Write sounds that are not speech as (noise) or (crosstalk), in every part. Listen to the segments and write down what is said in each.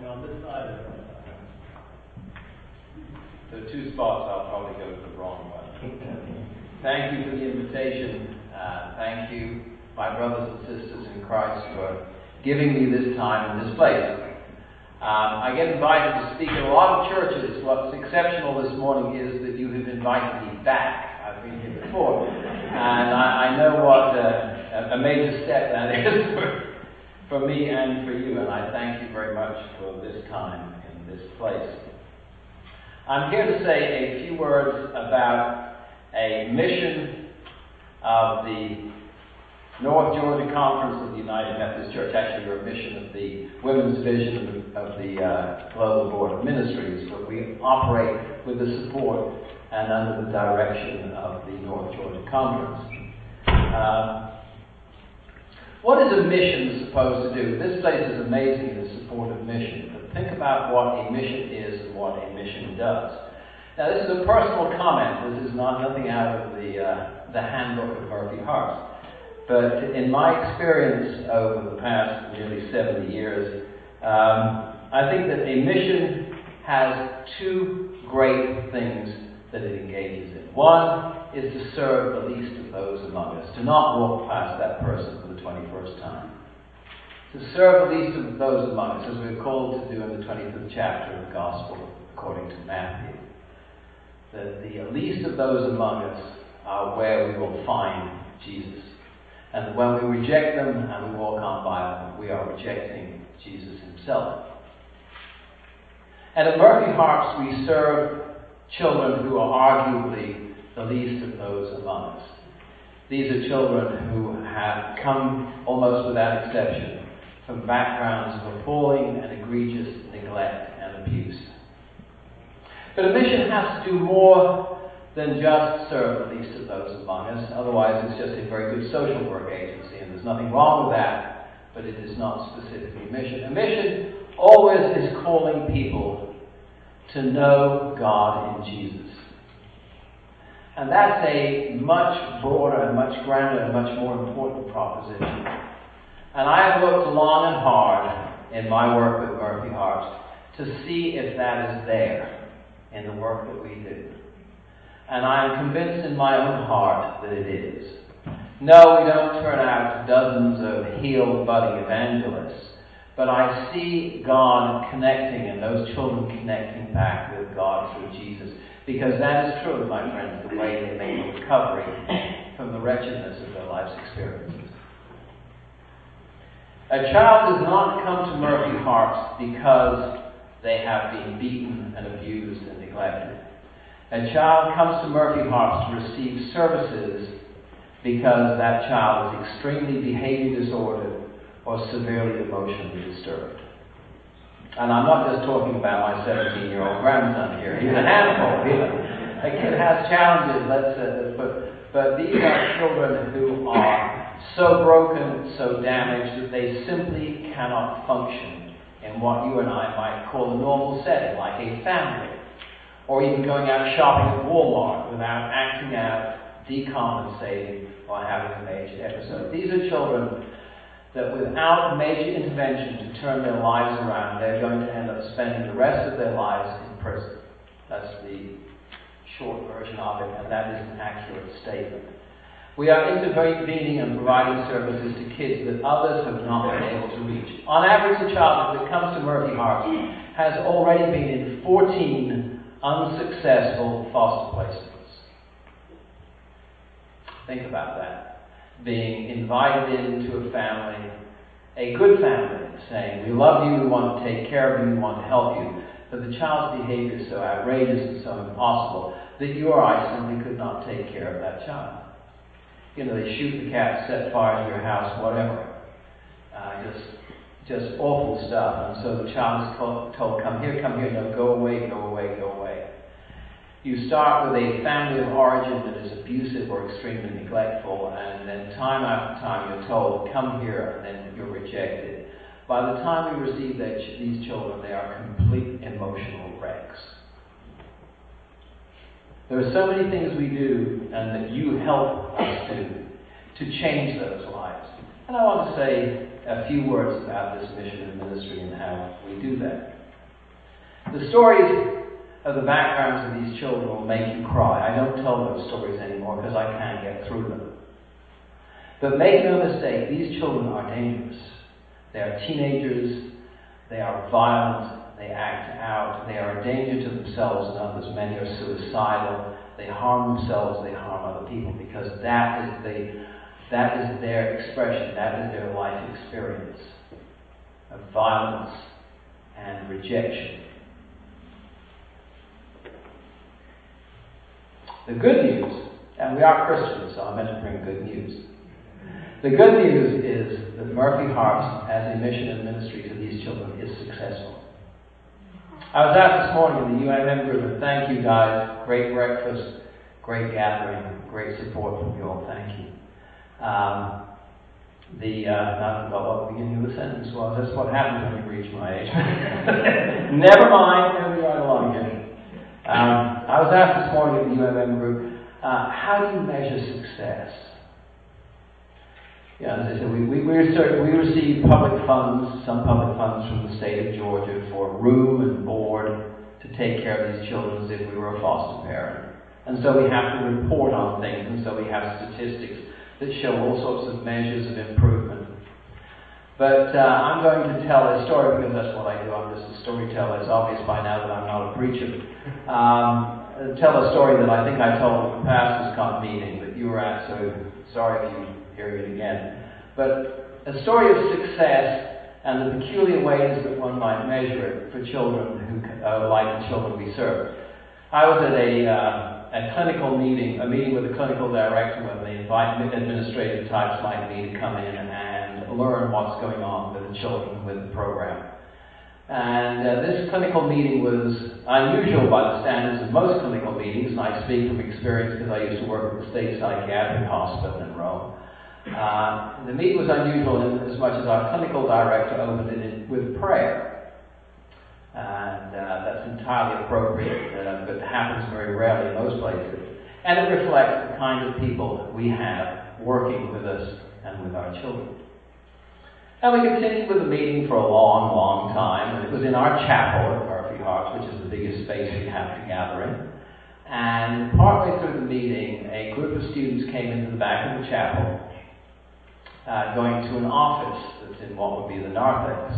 me on this side or on There are two spots, I'll probably go to the wrong one. (laughs) Thank you for the invitation. Uh, thank you, my brothers and sisters in Christ, for giving me this time and this place. Um, I get invited to speak at a lot of churches. What's exceptional this morning is that you have invited me back. I've been here before. And I, I know what uh, a major step that is (laughs) for, me and for you. And I thank you very much for this time in this place. I'm here to say a few words about a mission of the North Georgia Conference of the United Methodist Church, actually, we're a mission of the Women's Division of the uh, Global Board of Ministries, but we operate with the support and under the direction of the North Georgia Conference. Uh, what is a mission supposed to do? This place is amazing in support of mission, but think about what a mission is and what a mission does. Now, this is a personal comment. This is not nothing out of the, uh, the handbook of Murphy Harpst. But in my experience over the past nearly 70 years, um, I think that a mission has two great things that it engages in. One is to serve the least of those among us, to not walk past that person for the 21st time. To serve the least of those among us, as we're called to do in the 25th chapter of the Gospel according to Matthew. That the least of those among us are where we will find Jesus. And when we reject them and we walk on by them, we are rejecting Jesus himself. And at Murphy Harpst, we serve children who are arguably the least of those among us. These are children who have come, almost without exception, from backgrounds of appalling and egregious neglect and abuse. But a mission has to do more than just serve the least of those among us. Otherwise, it's just a very good social work agency, and there's nothing wrong with that, but it is not specifically a mission. A mission always is calling people to know God in Jesus. And that's a much broader and much grander and much more important proposition. And I have looked long and hard in my work with Murphy Harpst to see if that is there in the work that we do. And I am convinced in my own heart that it is. No, we don't turn out dozens of healed, budding evangelists. But I see God connecting and those children connecting back with God through Jesus. Because that is true, my friends, the way they make recovery from the wretchedness of their life's experiences. A child does not come to Murphy Harpst because they have been beaten and abused and neglected. A child comes to Murphy Harpst to receive services because that child is extremely behavior disordered or severely emotionally disturbed. And I'm not just talking about my 17 year old grandson here. He's a handful, you know. A kid has challenges, let's say, but, but these are children who are so broken, so damaged, that they simply cannot function in what you and I might call a normal setting, like a family or even going out shopping at Walmart without acting out, decompensating, or having a major episode. These are children that without major intervention to turn their lives around, they're going to end up spending the rest of their lives in prison. That's the short version of it, and that is an accurate statement. We are intervening and providing services to kids that others have not been able to reach. On average, a child that comes to Murphy Harpst has already been in 14 unsuccessful foster placements. Think about that. Being invited into a family, a good family, saying, We love you, we want to take care of you, we want to help you. But the child's behavior is so outrageous and so impossible that you or I simply could not take care of that child. You know, they shoot the cat, set fire to your house, whatever. Uh, just just awful stuff. And so the child is told, told, come here, come here, no, go away, go away, go away. You start with a family of origin that is abusive or extremely neglectful, and then time after time you're told, come here, and then you're rejected. By the time we receive ch- these children, they are complete emotional wrecks. There are so many things we do and that you help us do to change those lives. And I want to say a few words about this mission and ministry and how we do that. The stories of the backgrounds of these children will make you cry. I don't tell those stories anymore because I can't get through them. But make no mistake, these children are dangerous. They are teenagers, they are violent, they act out, they are a danger to themselves and others. Many are suicidal, they harm themselves, they harm other people because that is, the, that is their expression, that is their life experience of violence and rejection. The good news, and we are Christians, so I'm meant to bring good news. The good news is that Murphy Harpst, as a mission and ministry to these children, is successful. I was asked this morning in the UMM group, and thank you guys. Great breakfast, great gathering, great support from you all. Thank you. Um, the uh, I forgot what the beginning of the sentence was. That's what happens when you reach my age. (laughs) Never mind. Right along again. Um, I was asked this morning at the UMM group, uh, how do you measure success? Yeah, as I said, we, we, we, receive public funds, some public funds from the state of Georgia for room and board to take care of these children as if we were a foster parent. And so we have to report on things, and so we have statistics that show all sorts of measures of improvement. But uh, I'm going to tell a story because that's what I do. I'm just a storyteller. It's obvious by now that I'm not a preacher. Um, tell a story that I think I told in the past. pastors' con meeting that you were at, so sorry if you hear it again. But a story of success and the peculiar ways that one might measure it for children who, uh, like the children we serve. I was at a, uh, a clinical meeting, a meeting with a clinical director when they invite administrative types like me to come in and learn what's going on with the children with the program. And uh, this clinical meeting was unusual by the standards of most clinical meetings, and I speak from experience because I used to work at the State Psychiatric Hospital in Rome. Uh, the meeting was unusual in as much as our clinical director opened it with prayer. And uh, that's entirely appropriate, but happens very rarely in most places. And it reflects the kind of people we have working with us and with our children. And we continued with the meeting for a long, long time, and it was in our chapel at Murphy Harpst, which is the biggest space we have to gather in. And partway through the meeting, a group of students came into the back of the chapel, uh, going to an office that's in what would be the narthex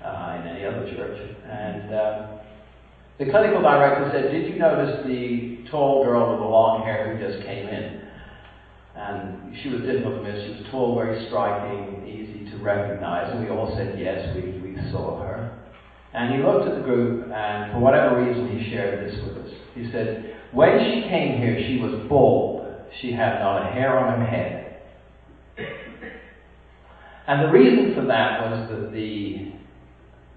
uh, in any other church. And uh, the clinical director said, Did you notice the tall girl with the long hair who just came in? And she was difficult to miss. She was tall, very striking, easy recognize. And we all said, yes, we, we saw her. And he looked at the group, and for whatever reason, he shared this with us. He said, when she came here, she was bald. She had not a hair on her head. And the reason for that was that the,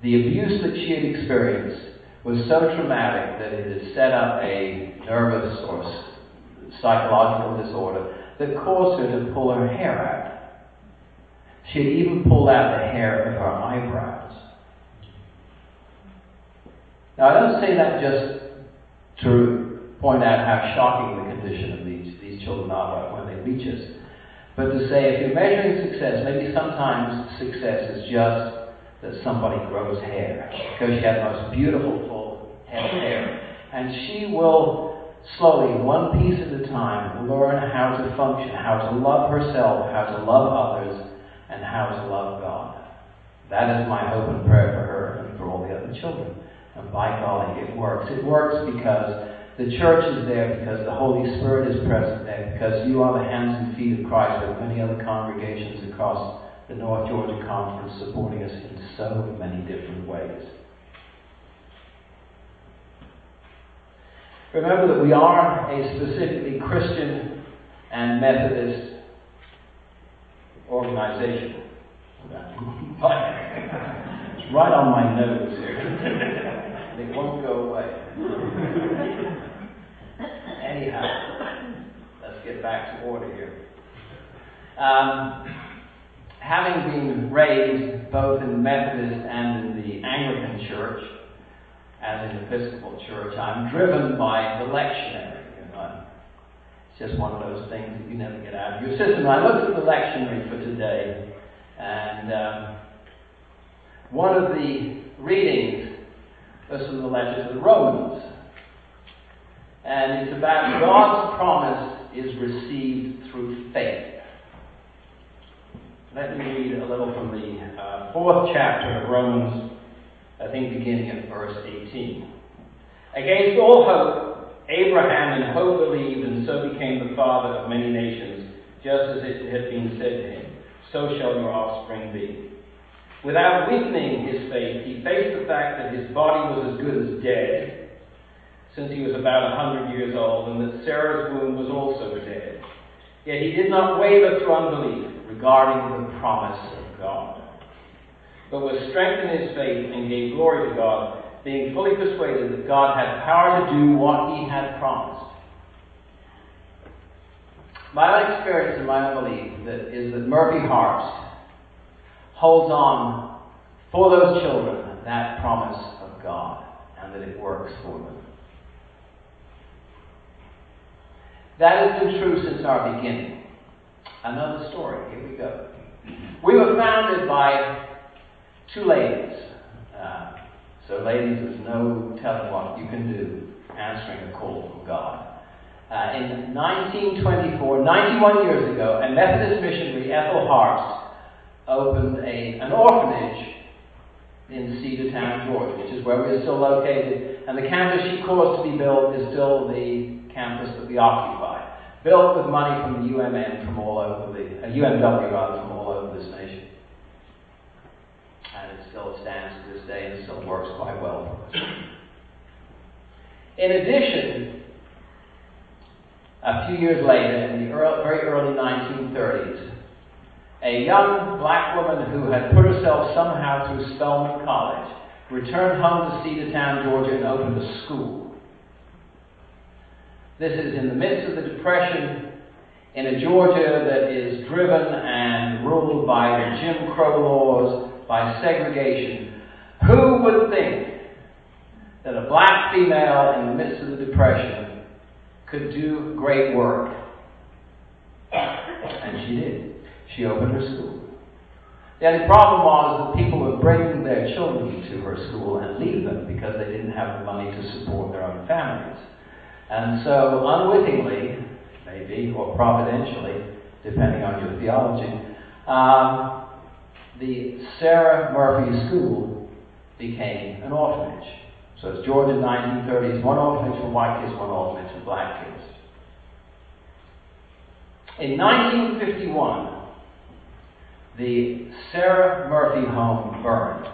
the abuse that she had experienced was so traumatic that it had set up a nervous or psychological disorder that caused her to pull her hair out. She had even pulled out the hair of her eyebrows. Now, I don't say that just to point out how shocking the condition of these, these children are when they reach us, but to say if you're measuring success, maybe sometimes success is just that somebody grows hair because she had the most beautiful full head of hair. And she will slowly, one piece at a time, learn how to function, how to love herself, how to love others, to love God. That is my hope and prayer for her and for all the other children. And by golly, it works. It works because the church is there, because the Holy Spirit is present there, because you are the hands and feet of Christ with many other congregations across the North Georgia Conference supporting us in so many different ways. Remember that we are a specifically Christian and Methodist organization. it's right on my nose here. and it won't go away. Anyhow, let's get back to order here. Um, having been raised both in the Methodist and in the Anglican Church, as an Episcopal church, I'm driven by the lectionary. Just one of those things that you never get out of your system. I looked at the lectionary for today, And um, one of the readings was from the letter to the Romans. And it's about God's promise is received through faith. Let me read a little from the uh, fourth chapter of Romans, I think beginning at verse 18. Against all hope, Abraham in hope believed and so became the father of many nations, just as it had been said to him, So shall your offspring be. Without weakening his faith, he faced the fact that his body was as good as dead, since he was about a hundred years old, and that Sarah's womb was also dead. Yet he did not waver through unbelief regarding the promise of God, but was strengthened in his faith and gave glory to God, being fully persuaded that God had power to do what he had promised. My own experience and my own belief that is that Murphy Harpst holds on for those children that promise of God and that it works for them. That has been true since our beginning. Another story. Here we go. We were founded by two ladies. Uh, so, ladies, there's no telling what you can do answering a call from God. Uh, in 1924, 91 years ago, a Methodist missionary, Ethel Harpst, opened a, an orphanage in Cedartown, Georgia, which is where we are still located. And the campus she caused to be built is still the campus that we occupy built with money from the UMN from all over the, uh, UMW rather, from all over this nation. And it still stands and still works quite well for us. In addition, a few years later, in the early, very early 1930s, a young black woman who had put herself somehow through Spelman College returned home to Cedartown, Georgia, and opened a school. This is in the midst of the Depression in a Georgia that is driven and ruled by the Jim Crow laws, by segregation. Who would think that a black female in the midst of the Depression could do great work? And she did. She opened her school. The only problem was that people would bring their children to her school and leave them because they didn't have the money to support their own families. And so, unwittingly, maybe, or providentially, depending on your theology, um, the Sarah Murphy School became an orphanage. So it's Georgia 1930s, one orphanage for white kids, one orphanage for black kids. In 1951, the Sarah Murphy home burned.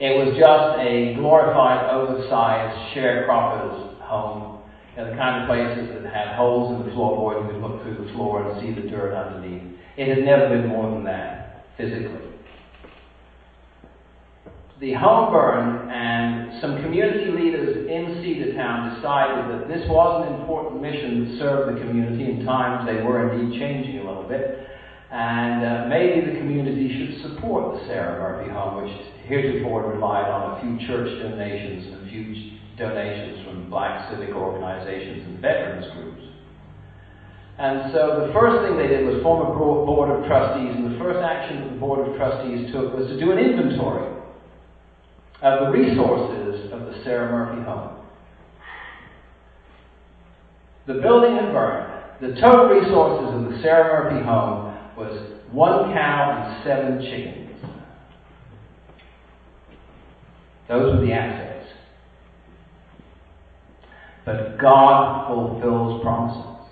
It was just a glorified, oversized sharecropper's home. You know, the kind of places that had holes in the floorboard, you could look through the floor and see the dirt underneath. It had never been more than that, physically. The home burned, and some community leaders in Cedartown decided that this was an important mission to serve the community. In times, they were indeed changing a little bit. And uh, maybe the community should support the Sarah Murphy Home, which heretofore relied on a few church donations and a few donations from black civic organizations and veterans groups. And so the first thing they did was form a board of trustees, and the first action that the board of trustees took was to do an inventory of the resources of the Sarah Murphy home. The building had burned. The total resources of the Sarah Murphy home was one cow and seven chickens. Those were the assets. But God fulfills promises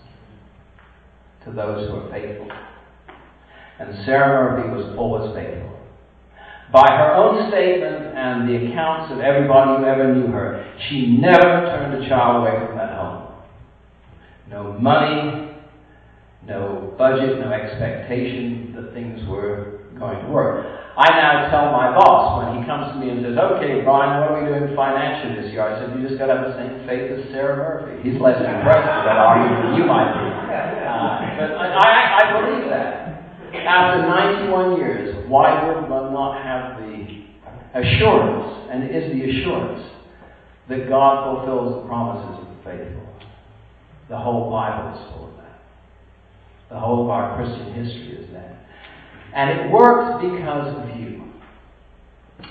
to those who are faithful. And Sarah Murphy was always faithful. By her own statement and the accounts of everybody who ever knew her, she never turned a child away from that home. No money, no budget, no expectation that things were going to work. I now tell my boss when he comes to me and says, Okay, Brian, what are we doing financially this year? I said, You just got to have the same faith as Sarah Murphy. He's less impressed with that argument than you might be. Uh, but I, I, I believe that. After 91 years, why would one not have the assurance, and it is the assurance, that God fulfills the promises of the faithful? The whole Bible is full of that. The whole of our Christian history is that. And it works because of you.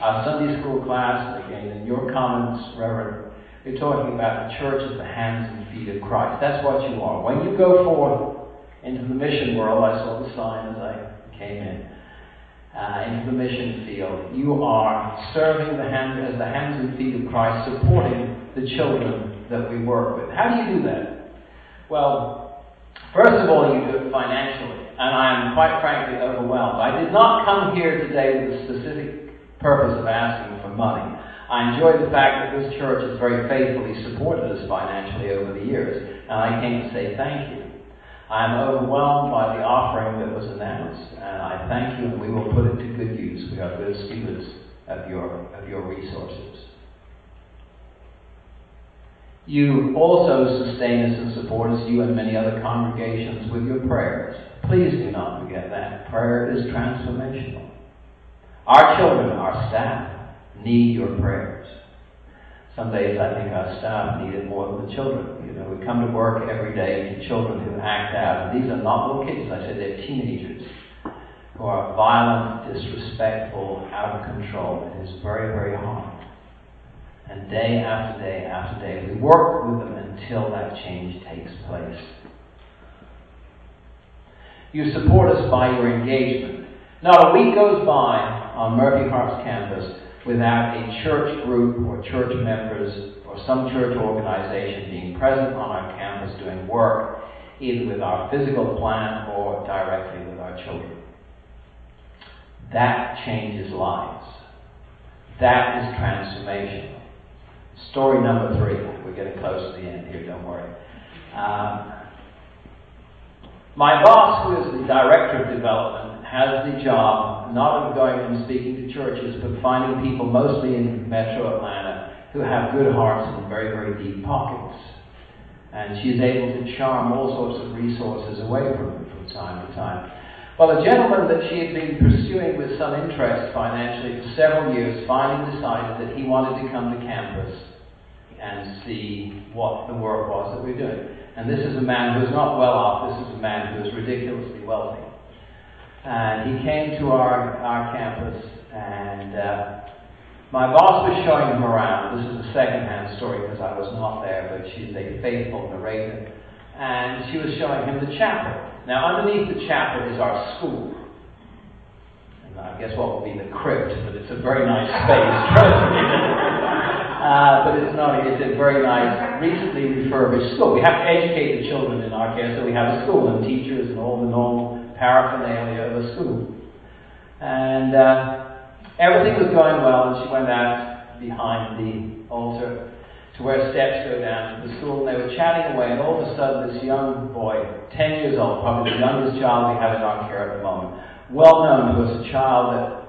Our Sunday school class, again, in your comments, Reverend, you're talking about the church as the hands and feet of Christ. That's what you are. When you go forth into the mission world, I saw the sign as I came in, uh, into the mission field, you are serving the as the hands and feet of Christ, supporting the children that we work with. How do you do that? Well, first of all, you do it financially and I am quite frankly overwhelmed. I did not come here today with the specific purpose of asking for money. I enjoy the fact that this church has very faithfully supported us financially over the years, and I came to say thank you. I am overwhelmed by the offering that was announced, and I thank you, and we will put it to good use. We are good stewards of your, of your resources. You also sustain us and support us, you and many other congregations, with your prayers. Please do not forget that. Prayer is transformational. Our children, our staff, need your prayers. Some days I think our staff need it more than the children. You know, we come to work every day to children who act out. And these are not little kids. I said they're teenagers who are violent, disrespectful, out of control. It is very, very hard. And day after day after day, we work with them until that change takes place. You support us by your engagement. Not a week goes by on Murphy Harpst campus without a church group or church members or some church organization being present on our campus doing work, either with our physical plant or directly with our children. That changes lives. That is transformation. Story number three. We're getting close to the end here, don't worry. Um, my boss, who is the director of development, has the job not of going and speaking to churches, but finding people, mostly in metro Atlanta, who have good hearts and very, very deep pockets. And she's able to charm all sorts of resources away from them from time to time. Well, a gentleman that she had been pursuing with some interest financially for several years finally decided that he wanted to come to campus and see what the work was that we we're doing. And this is a man who is not well off, this is a man who is ridiculously wealthy. And he came to our, our campus, and uh, my boss was showing him around. This is a second-hand story because I was not there, but she's a faithful narrator. And she was showing him the chapel. Now, underneath the chapel is our school. And I guess what would be the crypt, but it's a very nice space. (laughs) (laughs) Uh, but it's not. It's a very nice, recently refurbished school. We have to educate the children in our care, so we have a school and teachers and all the normal paraphernalia of a school. And uh, everything was going well, and she went out behind the altar to where steps go down to the school, and they were chatting away, and all of a sudden this young boy, 10 years old, probably the youngest child we have in our care at the moment, well known to us, a child that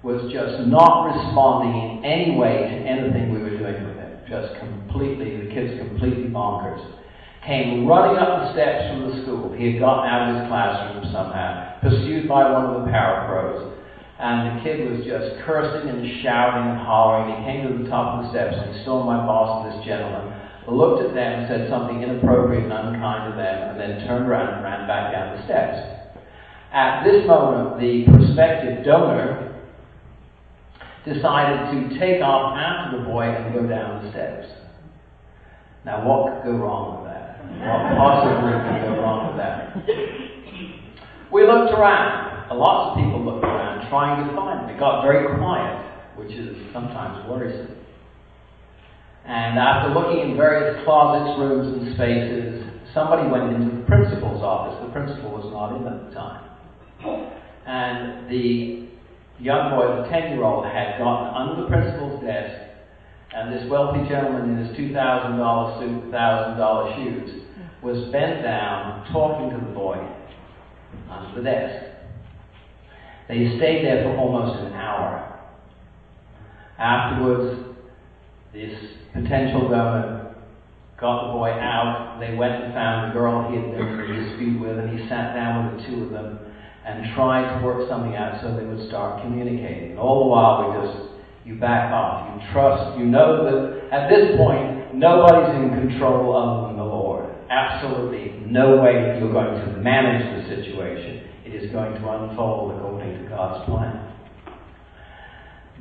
was just not responding in any way to anything we were doing with him. Just completely, the kid's completely bonkers. Came running up the steps from the school. He had gotten out of his classroom somehow, pursued by one of the parapros. And the kid was just cursing and shouting and hollering. He came to the top of the steps and he saw my boss and this gentleman, looked at them, said something inappropriate and unkind to them, and then turned around and ran back down the steps. At this moment, the prospective donor decided to take off after the boy and go down the steps. Now, what could go wrong with that? What possibly could go wrong with that? We looked around. Lots of people looked around trying to find him. It got very quiet, which is sometimes worrisome. And after looking in various closets, rooms, and spaces, somebody went into the principal's office. The principal was not in at the time. And the young boy, the 10 year old, had gotten under the principal's desk, and this wealthy gentleman in his $2,000 suit, $1,000 shoes, was bent down talking to the boy under the desk. They stayed there for almost an hour. Afterwards, this potential donor got the boy out. They went and found the girl he had been in dispute with, and he sat down with the two of them and tried to work something out so they would start communicating. All the while, we just, you back off, you trust, you know that at this point, nobody's in control other than the Lord. Absolutely no way you're going to manage the situation. it is going to unfold according to God's plan.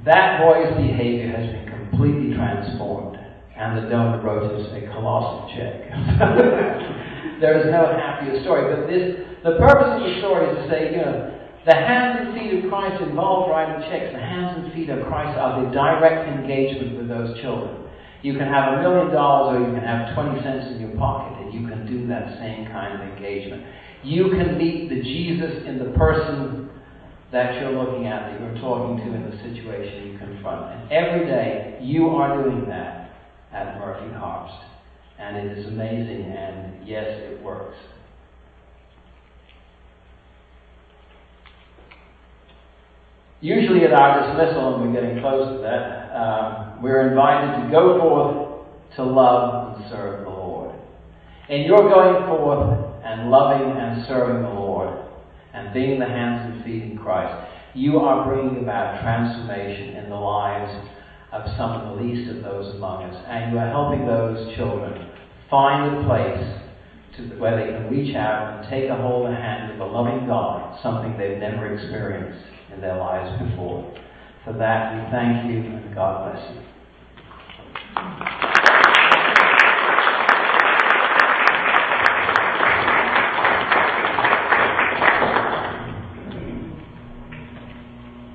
That boy's behavior has been completely transformed, and the donor wrote us a colossal check. (laughs) there is no happier story, but this, the purpose of the story is to say, you know, the hands and feet of Christ involve writing checks. The hands and feet of Christ are the direct engagement with those children. You can have a million dollars or you can have 20 cents in your pocket, and you can do that same kind of engagement. You can meet the Jesus in the person that you're looking at, that you're talking to in the situation you confront. And every day you are doing that at Murphy Harpst. And it is amazing, and yes, it works. Usually at our dismissal, and we're getting close to that, um, we're invited to go forth to love and serve the Lord. And you're going forth and loving and serving the Lord and being the hands and feet in Christ, you are bringing about transformation in the lives of some of the least of those among us. And you are helping those children find a place to, where they can reach out and take a hold of the hand of a loving God, something they've never experienced in their lives before. For that, we thank you and God bless you.